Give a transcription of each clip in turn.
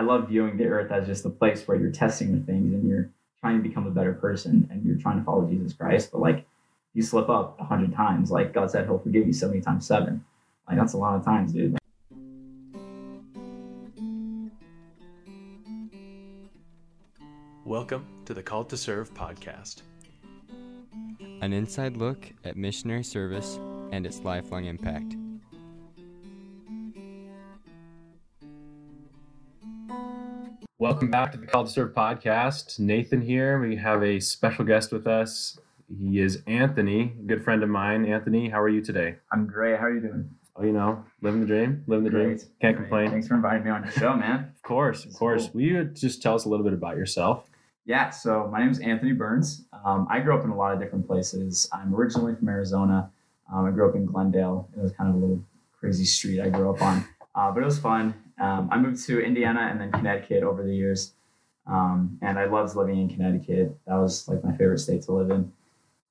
I love viewing the earth as just a place where you're testing the things and you're trying to become a better person and you're trying to follow Jesus Christ. But like you slip up a hundred times, like God said, He'll forgive you seventy times seven. Like that's a lot of times, dude. Welcome to the Called to Serve podcast. An inside look at missionary service and its lifelong impact. Welcome back to the Called to Serve podcast. Nathan here. We have a special guest with us. He is Anthony, a good friend of mine. Anthony, how are you today? I'm great. How are you doing? Oh, you know, living the dream, living the dream. Can't Great. complain. Thanks for inviting me on your show, man. Of course, of course. cool. Will you just tell us a little bit about yourself? Yeah, so my name is Anthony Burns. Um, I grew up in a lot of different places. I'm originally from Arizona. Um, I grew up in Glendale. It was kind of a little crazy street I grew up on, uh, but it was fun. Um, I moved to Indiana and then Connecticut over the years, um, and I loved living in Connecticut. That was like my favorite state to live in.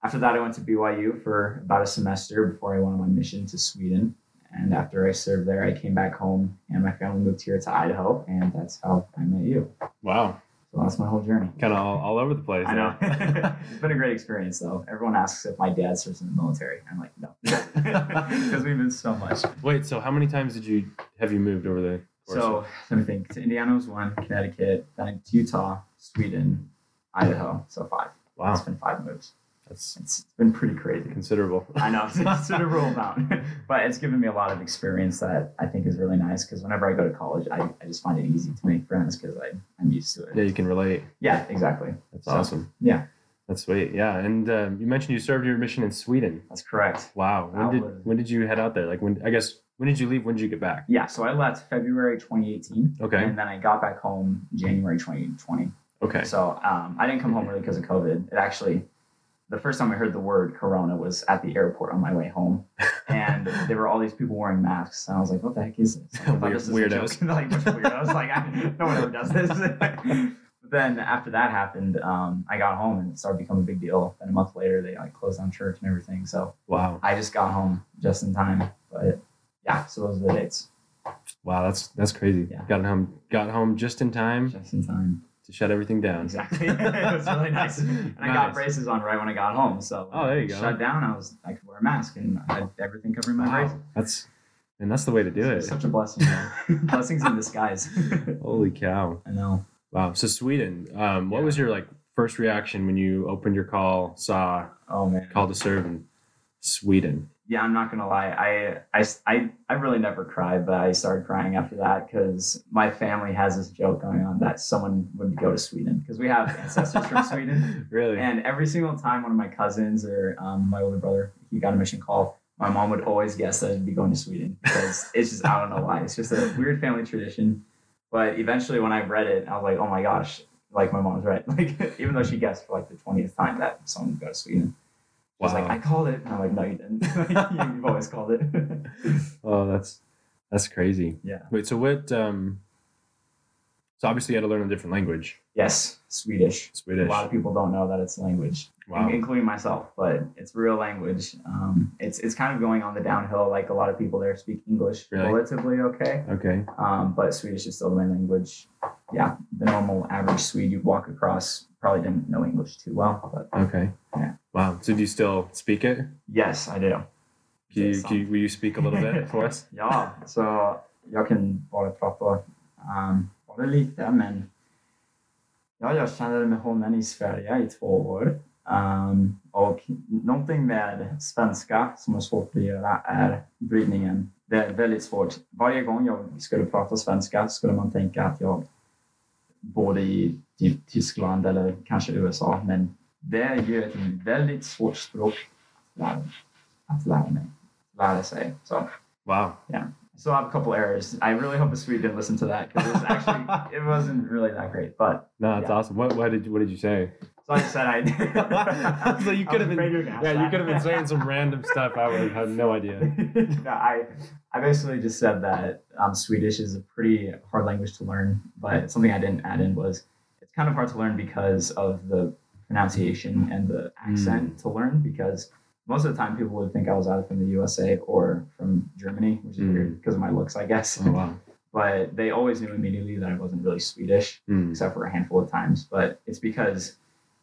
After that, I went to BYU for about a semester before I went on my mission to Sweden. And after I served there, I came back home, and my family moved here to Idaho, and that's how I met you. Wow, So that's my whole journey. kind of all, all over the place. I know. it's been a great experience, though. Everyone asks if my dad serves in the military. I'm like, no, because we've been so much. Wait, so how many times did you have you moved over the? So let me think. To Indiana was one, Connecticut, then Utah, Sweden, Idaho. So five. wow, It's been five moves. that's It's been pretty crazy. considerable. I know it's a considerable amount, but it's given me a lot of experience that I think is really nice. Because whenever I go to college, I, I just find it easy to make friends because I I'm used to it. Yeah, you can relate. Yeah, exactly. That's So, awesome. Yeah, That's sweet. Yeah, and um, you mentioned you served your mission in Sweden. that's correct. Wow. When That did was- when did you head out there? Like when I guess when did you leave? When did you get back? Yeah, so I left February 2018. Okay. And then I got back home January 2020. Okay. So um, I didn't come home really because of COVID. It actually, the first time I heard the word Corona was at the airport on my way home, and there were all these people wearing masks, and I was like, "What the heck is this?" Like, Weird- this weirdos. like a bunch of weirdos. Like I, no one ever does this. but then after that happened, um, I got home and it started becoming a big deal. And a month later, they like closed down church and everything. So Wow. I just got home just in time. But yeah, so those are the dates. Wow. That's that's crazy. Yeah. Got home got home just in time Just in time. to shut everything down. Exactly. it was really nice. And I got braces on right when I got home. So Oh, there you go. Shut down. I was I could wear a mask and I had everything covering my Wow. braces. That's and that's the way to do It's it. such a blessing. man. Blessings in disguise. Holy cow. I know. Wow. So Sweden. Um, what Yeah. was your like first reaction when you opened your call, saw Oh man. call to serve in Sweden? Yeah, I'm not gonna lie. I, I, I, I really never cried, but I started crying after that because my family has this joke going on that someone would go to Sweden because we have ancestors from Sweden. Really? And every single time one of my cousins or um, my older brother, he got a mission call, my mom would always guess that I'd be going to Sweden because it's just, I don't know why. It's just a weird family tradition. But eventually, when I read it, I was like, oh my gosh, like my mom's right. Like, even though she guessed for like the 20th time that someone would go to Sweden. Wow. like, I called it. And I'm like, no, you didn't. You- You've always called it. oh, that's that's crazy. yeah. Wait, so what um so obviously you had to learn a different language. Yes, Swedish. Swedish. A lot of people don't know that it's a language. Wow. including myself, but it's real language. Um, it's it's kind of going on the downhill. Like a lot of people there speak English Really? relatively okay, Okay. um, but Swedish is still the main language. Yeah, the normal average Swede you'd walk across probably didn't know English too well, but Okay. Yeah. Wow. So do you still speak it? yes, I do. Can you, can you, will you speak a little bit for us? Ja, så jag kan bara prata um, bara lite, men ja, jag kände med honom i Sverige i två år. Um, och någonting med svenska som är svårt att göra är brytningen. Det är väldigt svårt. Varje gång jag skulle prata svenska skulle man tänka att jag bodde i typ Tyskland eller kanske USA, men det ju ett väldigt svårt språk att lära, mig, lära sig. Så Wow. I still have a couple errors. I really hope the Swede didn't listen to that because it was actually it wasn't really that great. But No, that's Yeah. awesome. What what did you what did you say? so I said I. so you could have been afraid you were gonna ask Yeah, you could have been saying some random stuff. I would have had no idea. no, I I basically just said that um, Swedish is a pretty hard language to learn, but something I didn't add in was it's kind of hard to learn because of the pronunciation and the accent to learn because most of the time people would think I was either from the USA or from Germany, which is Mm. weird because of my looks, I guess. Oh wow. but they always knew immediately that I wasn't really Swedish, Mm. except for a handful of times. But it's because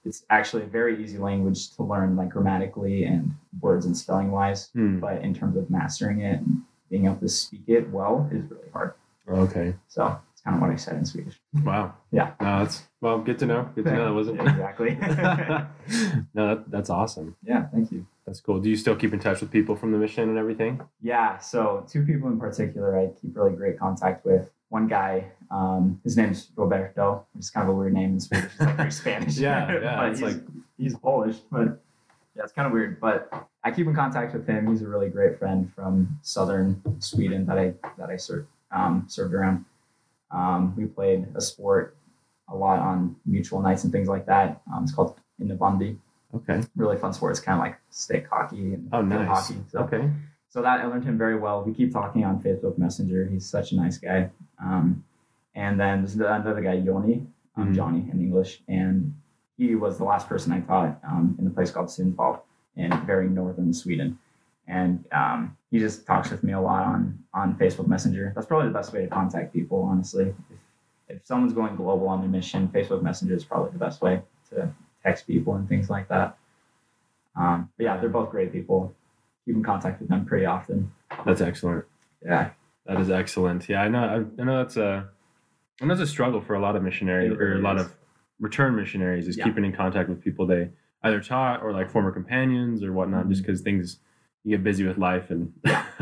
it's actually a very easy language to learn, like grammatically and words and spelling wise. Mm. But in terms of mastering it and being able to speak it well is really hard. Okay. So kind of what I said in Swedish. Wow. Yeah. No, that's well, good to know. Good to know that wasn't exactly. no, that, that's awesome. yeah, thank you. That's cool. Do you still keep in touch with people from the mission and everything? Yeah, so two people in particular I keep really great contact with. One guy, um, his name's Roberto, which is kind of a weird name in Swedish. It's like very Spanish. Yeah, yeah, but it's he's, like- he's Polish, but yeah, it's kind of weird. But I keep in contact with him. He's a really great friend from southern Sweden that I that I served um, served around. Um, we played a sport a lot on mutual nights and things like that. Um, it's called innebandy. Okay. Really fun sport. It's kind of like stick hockey and Oh, nice. hockey. So Okay. so that I learned him very well. We keep talking on Facebook Messenger. He's such a nice guy. Um, and then there's another guy, Yoni, um, Mhm. Johnny in English, and he was the last person I taught um, in a place called Sundsvall in very northern Sweden. And um, he just talks with me a lot on on Facebook Messenger. That's probably the best way to contact people, honestly. If, if someone's going global on their mission, Facebook Messenger is probably the best way to text people and things like that. Um, but yeah, they're both great people. Keep in contact with them pretty often. That's excellent. Yeah, That is excellent. Yeah, I know. I, I know that's a, I know that's a struggle for a lot of missionaries or a lot is. of return missionaries is Yeah. keeping in contact with people they either taught or like former companions or whatnot. Just because things you get busy with life and.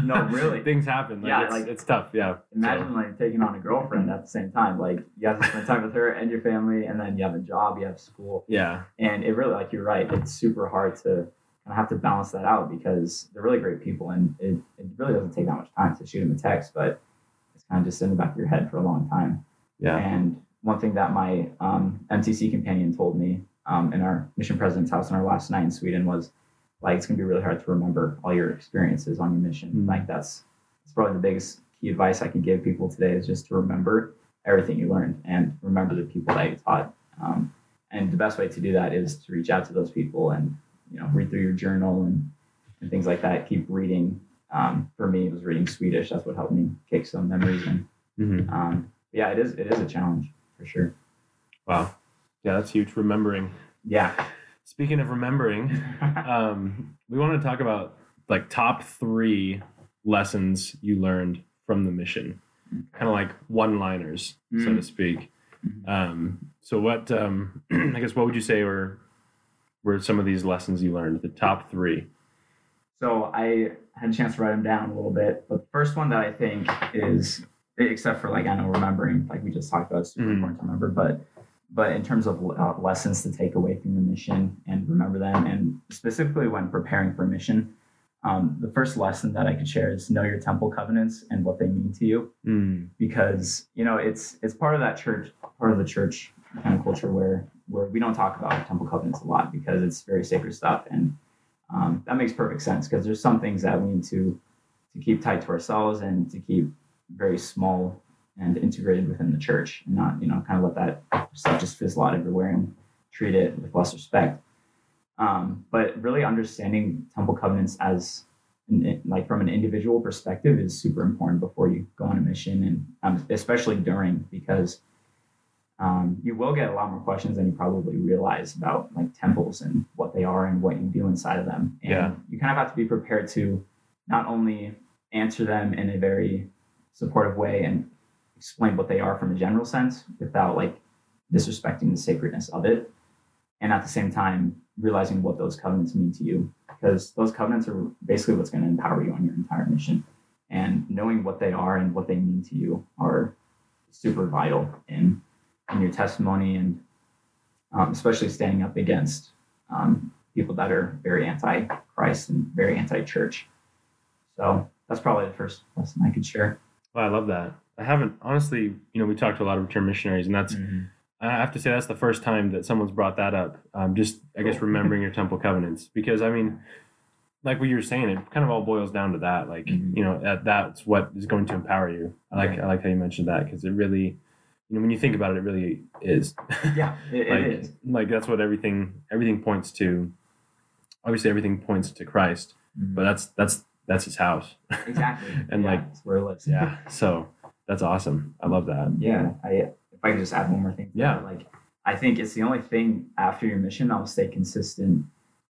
No, really. things happen. Like, Yeah, it's, like- it's tough. Yeah. imagine So, like taking on a girlfriend at the same time. Like you have to spend time with her and your family, and then you have a job, you have school, yeah. and it really, like you're right, it's super hard to kind of have to balance that out because they're really great people, and it, it really doesn't take that much time to shoot them a text, but it's kind of just in the back of your head for a long time. Yeah. And one thing that my um, MTC companion told me um, in our mission president's house on our last night in Sweden was like it's gonna be really hard to remember all your experiences on your mission. Mm. Like that's that's probably the biggest key advice I can give people today is just to remember everything you learned and remember the people that you taught. Um, and the best way to do that is to reach out to those people and you know read through your journal and, and things like that. Keep reading. Um, for me, it was reading Swedish. That's what helped me kick some memories in. hmm Um, yeah, it is. It is a challenge for sure. Wow. Yeah, that's huge. Remembering. Yeah. Speaking of remembering, um, we want to talk about like top three lessons you learned from the mission, kind of like one-liners, so to Mm. speak. Mhm. Um, so, what um, I guess what would you say were were some of these lessons you learned? The top three. So I had a chance to write them down a little bit, but the first one that I think is, except for like I know remembering, like we just talked about, it's super Mhm. important to remember. But but in terms of uh, lessons to take away from your mission and remember them, and specifically when preparing for mission, um, the first lesson that I could share is know your temple covenants and what they mean to you. Mm. because you know it's it's part of that church part of the church kind of culture where where we don't talk about temple covenants a lot because it's very sacred stuff and um, that makes perfect sense because there's some things that we need to to keep tight to ourselves and to keep very small and integrated within the church and not you know kind of let that stuff just fizzle out everywhere and treat it with less respect um, but really understanding temple covenants as an- like from an individual perspective is super important before you go on a mission and um, especially during because um, you will get a lot more questions than you probably realize about like temples and what they are and what you do inside of them and Yeah. you kind of have to be prepared to not only answer them in a very supportive way and explain what they are from a general sense without like disrespecting the sacredness of it and at the same time realizing what those covenants mean to you because those covenants are basically what's going to empower you on your entire mission. And knowing what they are and what they mean to you are super vital in in your testimony and um, especially standing up against um, people that are very anti-christ and very anti-church. So that's probably the first lesson i could share. Well, I love that. I haven't honestly, you know, we talked to a lot of return missionaries, and that's I have to say that's the first time that someone's brought that up. Um, just I guess remembering your temple covenants, because I mean, like what you were saying, it kind of all boils down to that. Like Mhm. you know, that, that's what is going to empower you. I like Right. I like how you mentioned that because it really, you know, when you think about it, it really is. yeah it, like it is like that's what everything everything points to. Obviously, everything points to Christ, but that's that's that's His house. exactly and Yeah, like where it lives yeah, so That's awesome. I love that. yeah, I if I could just add one more thing. Yeah. that, like I think it's the only thing after your mission that will stay consistent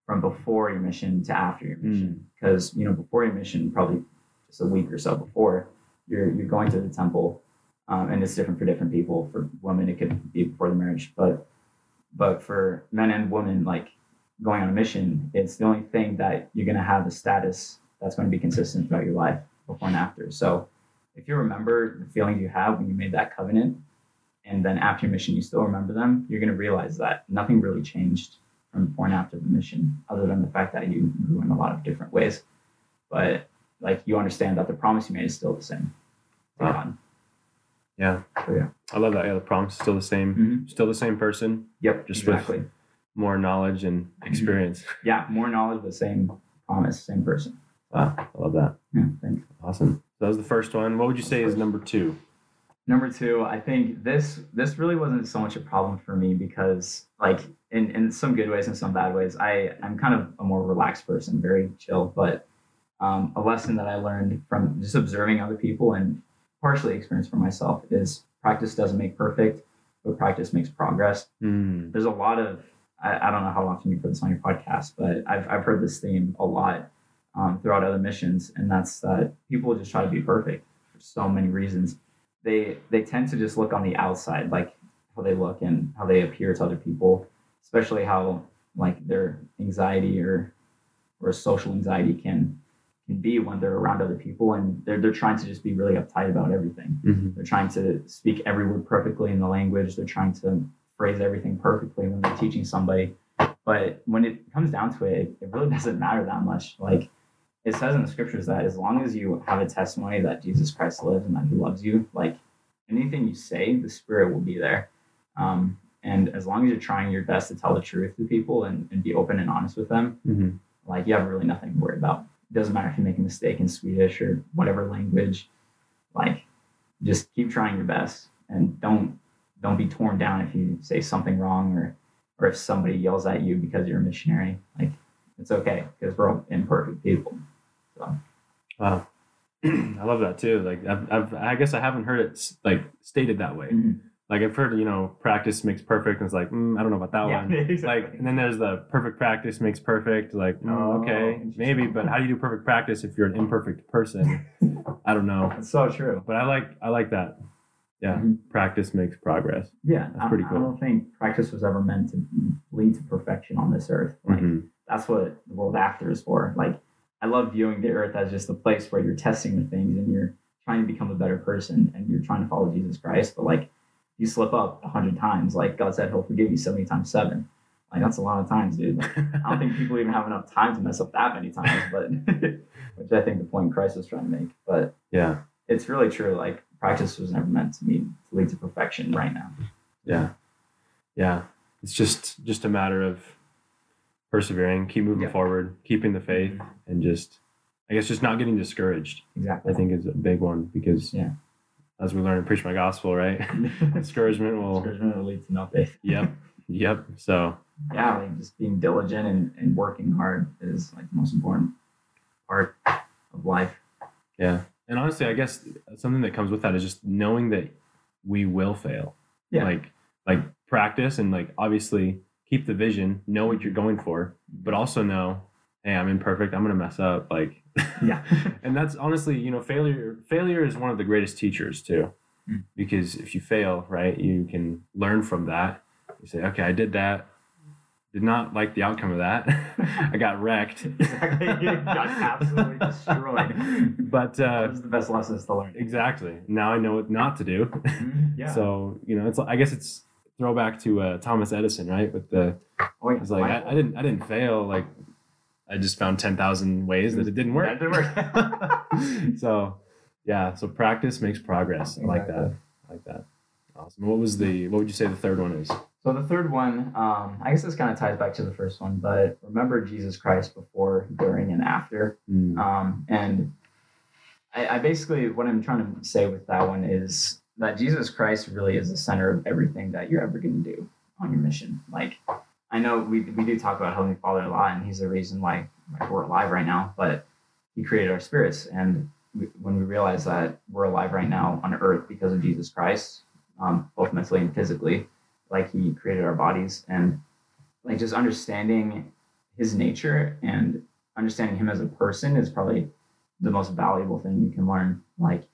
from before your mission to after your mission. Because you know, before your mission, probably just a week or so before, you're you're going to the temple, um, and it's different for different people. For women, it could be before the marriage, but but for men and women, like going on a mission, it's the only thing that you're going to have the status that's going to be consistent throughout your life before and after. So if you remember the feelings you have when you made that covenant, and then after your mission you still remember them, you're going to realize that nothing really changed from before and after the mission, other than the fact that you grew in a lot of different ways. But like you understand that the promise you made is still the same. Wow. Yeah. So, yeah. I love that. Yeah, the promise is still the same. Mhm. Still the same person, Yep. Just with- exactly. more knowledge and experience. yeah. More knowledge, the same promise, same person. Wow. I love that. Yeah. Thanks. Awesome. That was the first one. What would you say is number two? Number two, I think this this really wasn't so much a problem for me because like in, in some good ways and some bad ways, I, I'm kind of a more relaxed person, very chill. But um, a lesson that I learned from just observing other people and partially experienced for myself is practice doesn't make perfect, but practice makes progress. Hmm. There's a lot of I, I don't know how often you put this on your podcast, but I've I've heard this theme a lot um, throughout other missions, and that's that people just try to be perfect for so many reasons. They they tend to just look on the outside, like how they look and how they appear to other people, especially how like their anxiety or or social anxiety can can be when they're around other people, and they're they're trying to just be really uptight about everything. Mhm. They're trying to speak every word perfectly in the language. They're trying to phrase everything perfectly when they're teaching somebody. But when it comes down to it, it really doesn't matter that much. Like it says in the scriptures that as long as you have a testimony that Jesus Christ lives and that he loves you, like anything you say, the spirit will be there. Um, and as long as you're trying your best to tell the truth to people and, and be open and honest with them, Mhm. like you have really nothing to worry about. It doesn't matter if you make a mistake in Swedish or whatever language. Like, just keep trying your best and don't don't be torn down if you say something wrong or or if somebody yells at you because you're a missionary. Like, it's okay because we're all imperfect people. So Wow. I love that too. Like I've, I've, I guess I haven't heard it like stated that way. Mhm. Like I've heard, you know, practice makes perfect. And it's like, mm, I don't know about that yeah, one. exactly. Like, and then there's the perfect practice makes perfect. Like, mm, Oh, okay, maybe, but how do you do perfect practice if you're an imperfect person? I don't know. it's so true. But I like, I like that. Yeah, Mhm. practice makes progress. Yeah, That's I- pretty cool. I, don't think practice was ever meant to lead to perfection on this earth. Like, Mhm. that's what the world after is for. Like, I love viewing the earth as just a place where you're testing the things and you're trying to become a better person and you're trying to follow Jesus Christ. But like, you slip up a hundred times, like God said, He'll forgive you seventy times seven. Like that's a lot of times, dude. Like, I don't think people even have enough time to mess up that many times. But which I think the point Christ was trying to make. But yeah, it's really true. Like, practice was never meant to mean to lead to perfection. Right now. yeah, yeah. It's just, just a matter of persevering, keep moving Yeah. forward, keeping the faith, mm-hmm. and just, I guess, just not getting discouraged. Exactly. I think is a big one because Yeah. as we learn in preach my gospel, right? Discouragement will. Discouragement will lead to nothing. Yep. Yep. So yeah, like just being diligent and, and working hard is like the most important part of life. yeah, and honestly, I guess something that comes with that is just knowing that we will fail. Yeah. Like like practice and like obviously keep the vision, know what you're going for, but also know, hey, I'm imperfect. I'm gonna mess up. Like Yeah. and that's honestly, you know, failure failure is one of the greatest teachers too. Mm. Because if you fail, right, you can learn from that. You say, okay, I did that. Did not like the outcome of that. I got wrecked. exactly. You got absolutely destroyed. But uh, Those the best lessons to learn. exactly. Now I know what not to do. Mhm. Yeah. So you know, it's I guess it's throwback to uh, Thomas Edison, right? With the oh, yeah. it's like I, I didn't I didn't fail. Like I just found ten thousand ways that it didn't work. Didn't work. so yeah, so practice makes progress. I like that. I like that. Awesome. What was the what would you say the third one is? So the third one, um, I guess this kind of ties back to the first one, but remember Jesus Christ before, during, and after. Mm, Um, and I, I basically, what I'm trying to say with that one is that Jesus Christ really is the center of everything that you're ever going to do on your mission. Like, I know we, we do talk about Heavenly Father a lot, and He's the reason why like, we're alive right now, but He created our spirits. And we, when we realize that we're alive right now on earth because of Jesus Christ, um, both mentally and physically, like he created our bodies and like just understanding his nature and understanding him as a person is probably the most valuable thing you can learn. Like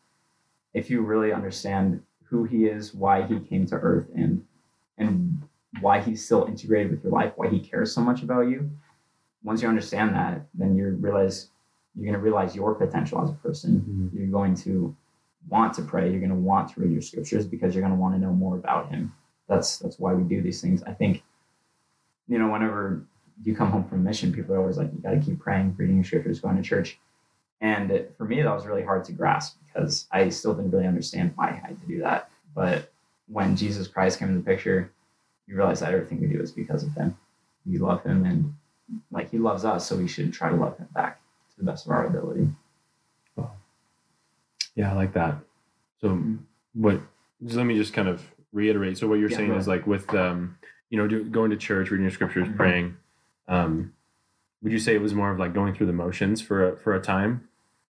if you really understand who he is, why he came to earth and and why he's still integrated with your life, why he cares so much about you. Once you understand that, then you realize you're going to realize your potential as a person. Mhm. You're going to want to pray. You're going to want to read your scriptures because you're going to want to know more about him. That's that's why we do these things. I think, you know, whenever you come home from mission, people are always like, you got to keep praying, reading your scriptures, going to church. And for me, that was really hard to grasp because I still didn't really understand why I had to do that. But when Jesus Christ came into the picture, you realize that everything we do is because of him. We love him and like he loves us, so we should try to love him back to the best of our ability. Yeah, I like that. So what? Just let me just kind of reiterate. So what you're Yeah, saying is like with um, you know, do, going to church, reading your scriptures, Mhm. praying. Um, would you say it was more of like going through the motions for a, for a time?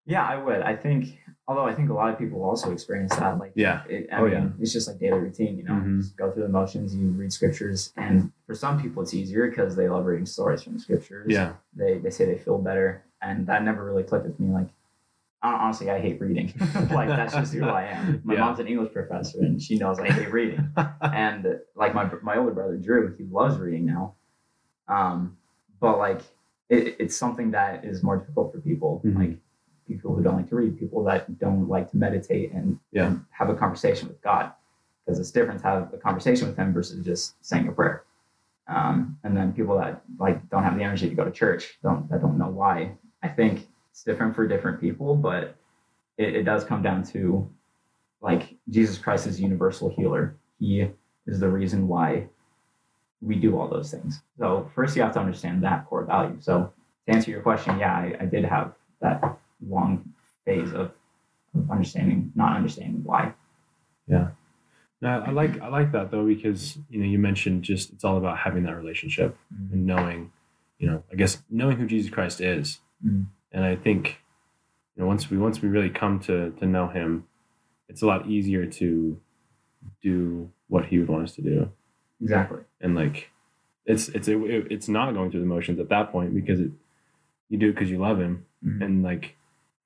Yeah, I would. I think, although I think a lot of people also experience that. Like, Yeah. it, I Oh, mean, yeah. it's just like daily routine. You know, Mhm. just go through the motions. You read scriptures, and for some people, it's easier because they love reading stories from the scriptures. Yeah. they they say they feel better, and that never really clicked with me. Like, honestly, I hate reading. like that's just who I am. My Yeah. mom's an English professor, and she knows I hate reading. and like my my older brother Drew, he loves reading now. Um, but like it, it's something that is more difficult for people, Mhm. like people who don't like to read, people that don't like to meditate and, Yeah. and have a conversation with God, because it's different to have a conversation with Him versus just saying a prayer. Um, and then people that like don't have the energy to go to church, don't that don't know why. I think it's different for different people, but it, it does come down to like Jesus Christ is universal healer. He is the reason why we do all those things. So first you have to understand that core value. So to answer your question, yeah, I, I did have that long phase of, of understanding, not understanding why. Yeah. No, I like I like that though because you know you mentioned just it's all about having that relationship and knowing, you know, I guess knowing who Jesus Christ is. Mhm. And I think, you know, once we once we really come to to know Him, it's a lot easier to do what He would want us to do. Exactly. And like, it's it's a, it's not going through the motions at that point because it you do it because you love Him. Mhm. And like,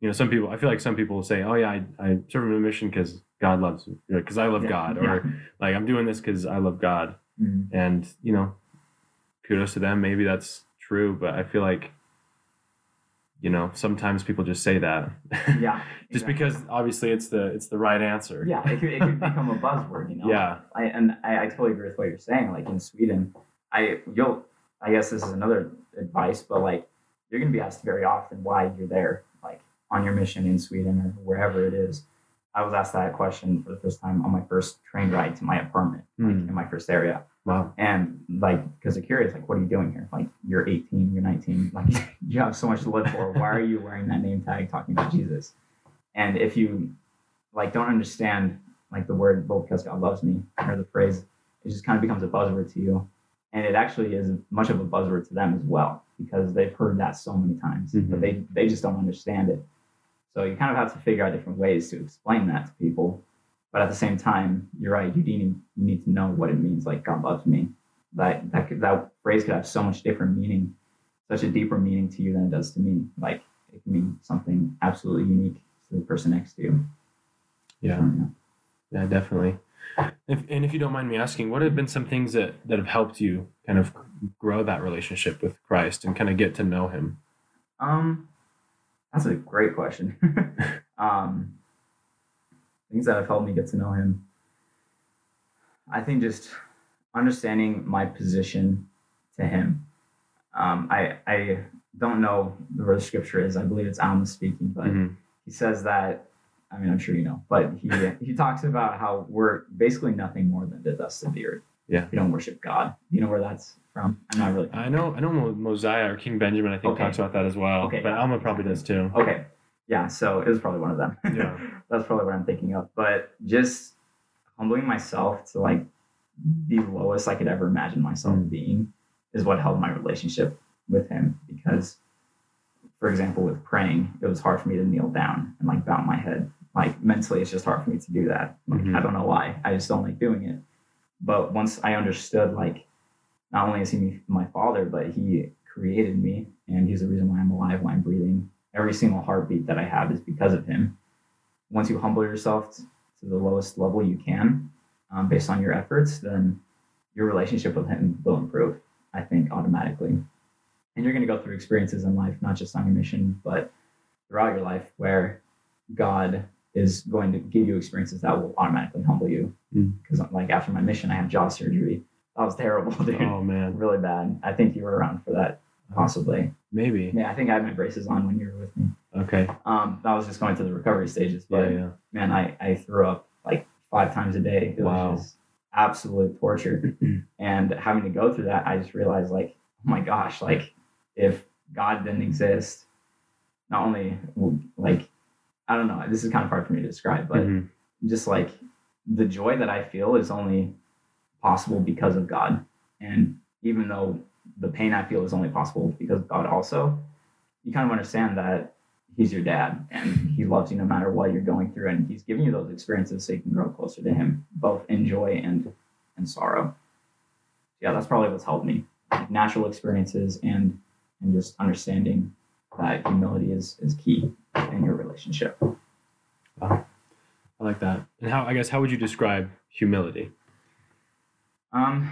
you know, some people I feel like some people say, oh yeah, I I serve Him a mission because God loves me, because I love Yeah. God, or Yeah. like I'm doing this because I love God Mhm. and you know kudos to them maybe that's true but i feel like you know sometimes people just say that Yeah. just exactly. because obviously it's the it's the right answer Yeah, it could, it could become a buzzword, you know. yeah I and I, I totally agree with what you're saying. Like in Sweden, I you'll I guess this is another advice, but like you're gonna be asked very often why you're there, on your mission in Sweden or wherever it is. I was asked that question for the first time on my first train ride to my apartment, like Hmm. in my first area. wow And like, because they're curious, like, what are you doing here? Like, you're 18, you're 19, like, you have so much to live for. Why are you wearing that name tag talking about Jesus? And if you like don't understand like the word, well, because God loves me, or the phrase, it just kind of becomes a buzzword to you. And it actually is much of a buzzword to them as well, because they've heard that so many times, Mhm. but they, they just don't understand it. So you kind of have to figure out different ways to explain that to people. But at the same time, you're right. You need you need to know what it means. Like God loves me. That that could, that phrase could have so much different meaning, such a deeper meaning to you than it does to me. Like it can mean something absolutely unique to the person next to you. yeah yeah definitely if, and if you don't mind me asking what have been some things that that have helped you kind of grow that relationship with christ and kind of get to know him Um, that's a great question. um, things that have helped me get to know him. I think just understanding my position to him. Um, I I don't know where the scripture is. I believe it's Alma speaking, but Mhm. he says that. I mean, I'm sure you know, but he he talks about how we're basically nothing more than the dust of the earth. Yeah. we don't worship God. You know where that's from? I'm not really. i know i know mosiah or king benjamin i think Okay. talks about that as well Okay, but alma probably does too Okay. Yeah, so it was probably one of them. Yeah. That's probably what I'm thinking of. But just humbling myself to like the lowest I could ever imagine myself Mm. being is what held my relationship with him. Because for example, with praying, it was hard for me to kneel down and like bow my head. Like mentally, it's just hard for me to do that. Like, Mhm. I don't know why. I just don't like doing it. But once I understood, like, not only is he my father, but he created me and he's the reason why I'm alive, why I'm breathing. Every single heartbeat that I have is because of him. Once you humble yourself to the lowest level you can, um, based on your efforts, then your relationship with him will improve, I think, automatically. And you're going to go through experiences in life, not just on your mission, but throughout your life where God is going to give you experiences that will automatically humble you. Mm. Because, like, after my mission, I had jaw surgery. That was terrible, dude. Oh man, Really bad. I think you were around for that, possibly. maybe. Yeah, I think I had my braces on when you were with me. Okay. Um, I was just going through the recovery stages, but yeah. man, I, I threw up like five times a day. It was Wow. just absolute torture. and having to go through that, I just realized like, oh my gosh, like if God didn't exist, not only like, I don't know, this is kind of hard for me to describe, but Mhm. just like the joy that I feel is only possible because of God. And even though the pain I feel is only possible because of God also, you kind of understand that he's your dad and he loves you no matter what you're going through and he's giving you those experiences so you can grow closer to him both in joy and and sorrow yeah that's probably what's helped me like natural experiences and and just understanding that humility is is key in your relationship Wow. I like that. And how? I guess how would you describe humility? Um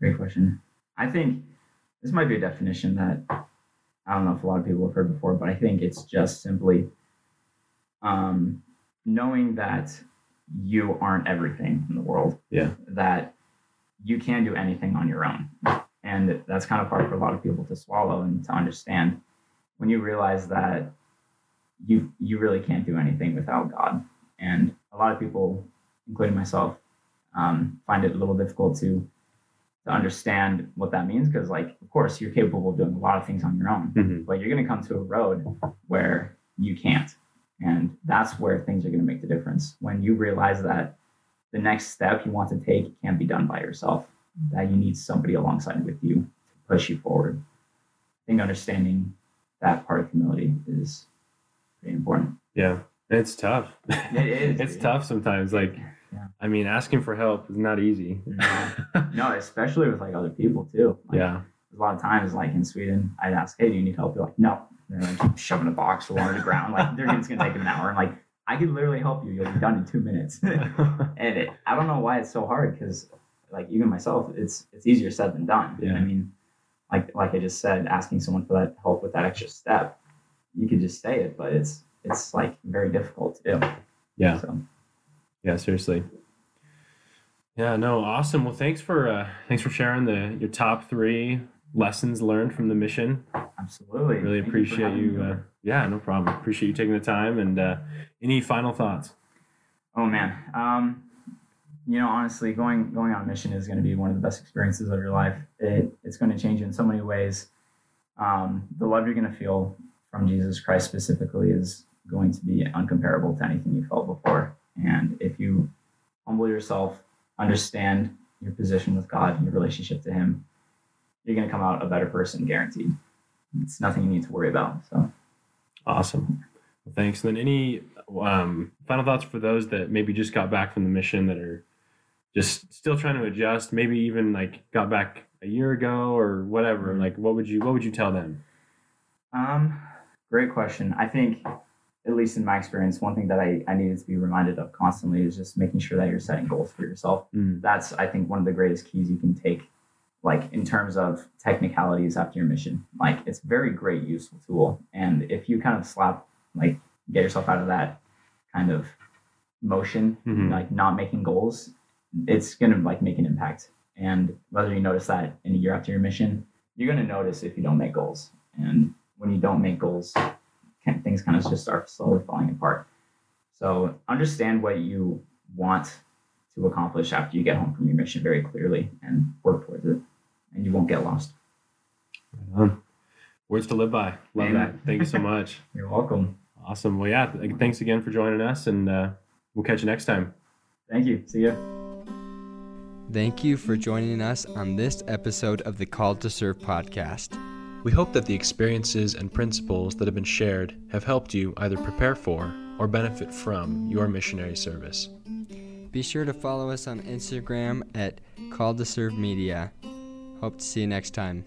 great question i think this might be a definition that i don't know if a lot of people have heard before but i think it's just simply um knowing that you aren't everything in the world Yeah. that you can do anything on your own. And that's kind of hard for a lot of people to swallow and to understand when you realize that you you really can't do anything without God. And a lot of people, including myself, um, find it a little difficult to to understand what that means because, like, of course, you're capable of doing a lot of things on your own, Mhm. but you're going to come to a road where you can't. And that's where things are going to make the difference. When you realize that the next step you want to take can't be done by yourself, that you need somebody alongside with you to push you forward. I think understanding that part of humility is pretty important. Yeah, it's tough. It is, it's tough sometimes. Like, Yeah. I mean, asking for help is not easy. No, especially with like other people too. Like, yeah. a lot of times, like in Sweden, I'd ask, "Hey, do you need help?" They're like, "No." They're like shoving a box along the ground. Like they're it's gonna take an hour. I'm like, I could literally help you. You'll be done in two minutes. and it, I don't know why it's so hard because, like even myself, it's it's easier said than done. Yeah. I mean, like like I just said, asking someone for that help with that extra step, you could just say it, but it's it's like very difficult to do. yeah. So Yeah. Seriously. Yeah. No. Awesome. Well, thanks for uh, thanks for sharing the your top three lessons learned from the mission. absolutely, Really Thank appreciate having you. uh, yeah. No problem. Appreciate you taking the time. And uh, any final thoughts? Oh man, um, you know, honestly, going going on a mission is going to be one of the best experiences of your life. It it's going to change you in so many ways. Um, the love you're going to feel from Jesus Christ specifically is going to be uncomparable to anything you felt before. And if you humble yourself, understand your position with God and your relationship to Him, you're going to come out a better person, guaranteed. It's nothing you need to worry about. So. Awesome. Well, thanks. And then any um, final thoughts for those that maybe just got back from the mission that are just still trying to adjust, maybe even like got back a year ago or whatever. Like, what would you what would you tell them? Um, great question. I think, at least in my experience, one thing that I, I needed to be reminded of constantly is just making sure that you're setting goals for yourself. Mm. That's, I think, one of the greatest keys you can take, like in terms of technicalities after your mission. Like, it's a very great, useful tool. And if you kind of slap, like, get yourself out of that kind of motion, Mhm. like not making goals, it's going to like make an impact. And whether you notice that in a year after your mission, you're going to notice if you don't make goals. And when you don't make goals, things kind of just start slowly falling apart. So understand what you want to accomplish after you get home from your mission very clearly and work towards it, and you won't get lost. Right on. Words to live by. Love Amen. that. Thank you so much. You're welcome. awesome. Well, yeah. Thanks again for joining us, and uh, we'll catch you next time. Thank you. See ya. Thank you for joining us on this episode of the Call to Serve podcast. We hope that the experiences and principles that have been shared have helped you either prepare for or benefit from your missionary service. Be sure to follow us on Instagram at Call to Serve Media. Hope to see you next time.